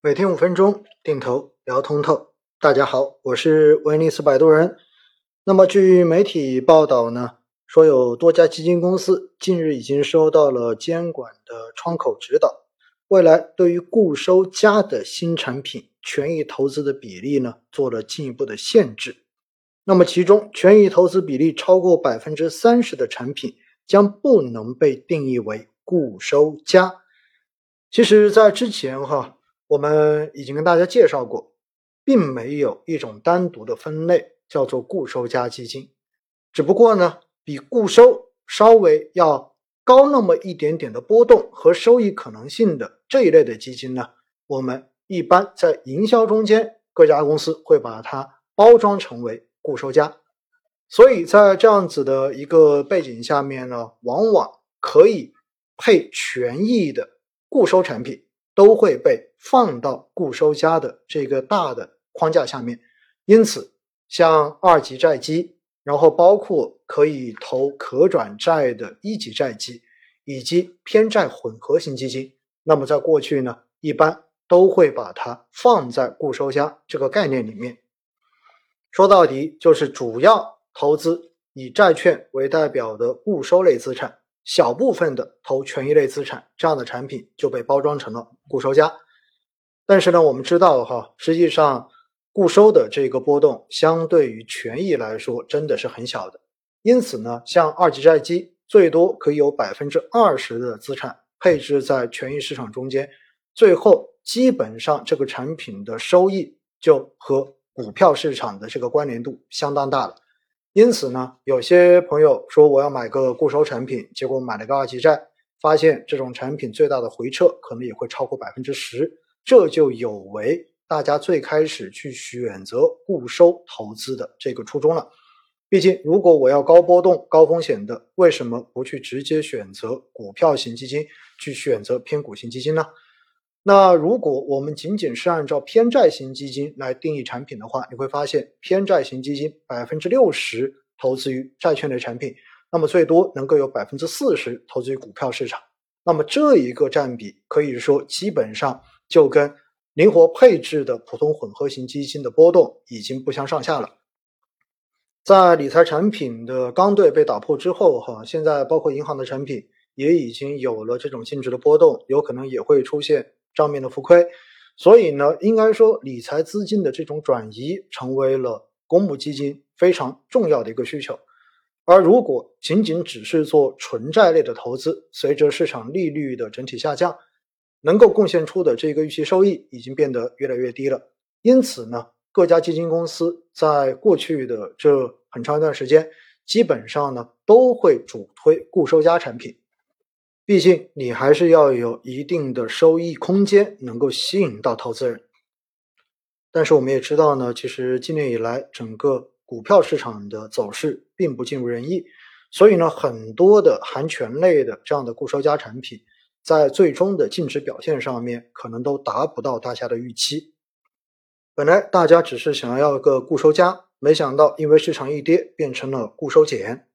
每天五分钟，定投聊通透。大家好，我是威尼斯摆渡人。那么，据媒体报道呢，说有多家基金公司近日已经收到了监管的窗口指导，未来对于固收加的新产品权益投资的比例呢，做了进一步的限制。那么，其中权益投资比例超过百分之三十的产品将不能被定义为固收加。其实，在之前哈。我们已经跟大家介绍过，并没有一种单独的分类叫做固收加基金，只不过呢，比固收稍微要高那么一点点的波动和收益可能性的这一类的基金呢，我们一般在营销中间，各家公司会把它包装成为固收加，所以在这样子的一个背景下面呢，往往可以配权益的固收产品。都会被放到固收加的这个大的框架下面，因此像二级债基，然后包括可以投可转债的一级债基，以及偏债混合型基金，那么在过去呢，一般都会把它放在固收加这个概念里面。说到底，就是主要投资以债券为代表的固收类资产。小部分的投权益类资产这样的产品就被包装成了固收加，但是呢，我们知道哈，实际上固收的这个波动相对于权益来说真的是很小的，因此呢，像二级债基最多可以有百分之二十的资产配置在权益市场中间，最后基本上这个产品的收益就和股票市场的这个关联度相当大了。因此呢，有些朋友说我要买个固收产品，结果买了个二级债，发现这种产品最大的回撤可能也会超过百分之十，这就有违大家最开始去选择固收投资的这个初衷了。毕竟，如果我要高波动、高风险的，为什么不去直接选择股票型基金，去选择偏股型基金呢？那如果我们仅仅是按照偏债型基金来定义产品的话，你会发现偏债型基金百分之六十投资于债券类产品，那么最多能够有百分之四十投资于股票市场。那么这一个占比可以说基本上就跟灵活配置的普通混合型基金的波动已经不相上下了。在理财产品的刚兑被打破之后，哈，现在包括银行的产品也已经有了这种净值的波动，有可能也会出现。账面的浮亏，所以呢，应该说理财资金的这种转移成为了公募基金非常重要的一个需求。而如果仅仅只是做纯债类的投资，随着市场利率的整体下降，能够贡献出的这个预期收益已经变得越来越低了。因此呢，各家基金公司在过去的这很长一段时间，基本上呢都会主推固收加产品。毕竟，你还是要有一定的收益空间，能够吸引到投资人。但是，我们也知道呢，其实今年以来，整个股票市场的走势并不尽如人意，所以呢，很多的含权类的这样的固收加产品，在最终的净值表现上面，可能都达不到大家的预期。本来大家只是想要个固收加，没想到因为市场一跌，变成了固收减，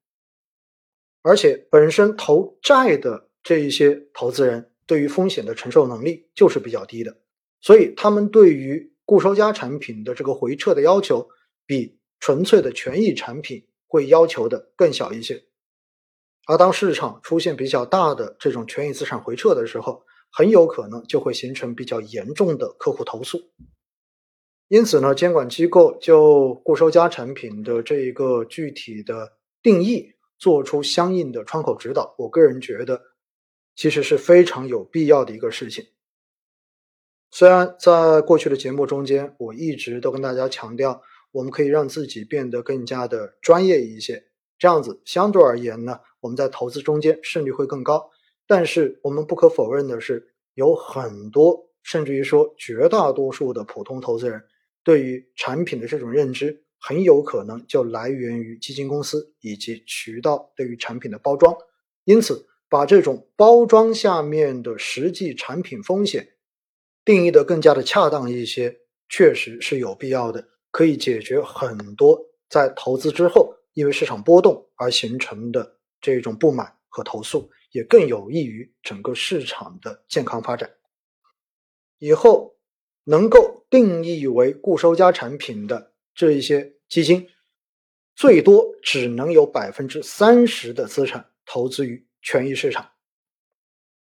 而且本身投债的。这一些投资人对于风险的承受能力就是比较低的，所以他们对于固收加产品的这个回撤的要求，比纯粹的权益产品会要求的更小一些。而当市场出现比较大的这种权益资产回撤的时候，很有可能就会形成比较严重的客户投诉。因此呢，监管机构就固收加产品的这一个具体的定义做出相应的窗口指导。我个人觉得。其实是非常有必要的一个事情。虽然在过去的节目中间，我一直都跟大家强调，我们可以让自己变得更加的专业一些，这样子相对而言呢，我们在投资中间胜率会更高。但是我们不可否认的是，有很多甚至于说绝大多数的普通投资人，对于产品的这种认知，很有可能就来源于基金公司以及渠道对于产品的包装，因此。把这种包装下面的实际产品风险定义的更加的恰当一些，确实是有必要的，可以解决很多在投资之后因为市场波动而形成的这种不满和投诉，也更有益于整个市场的健康发展。以后能够定义为固收加产品的这一些基金，最多只能有百分之三十的资产投资于权益市场。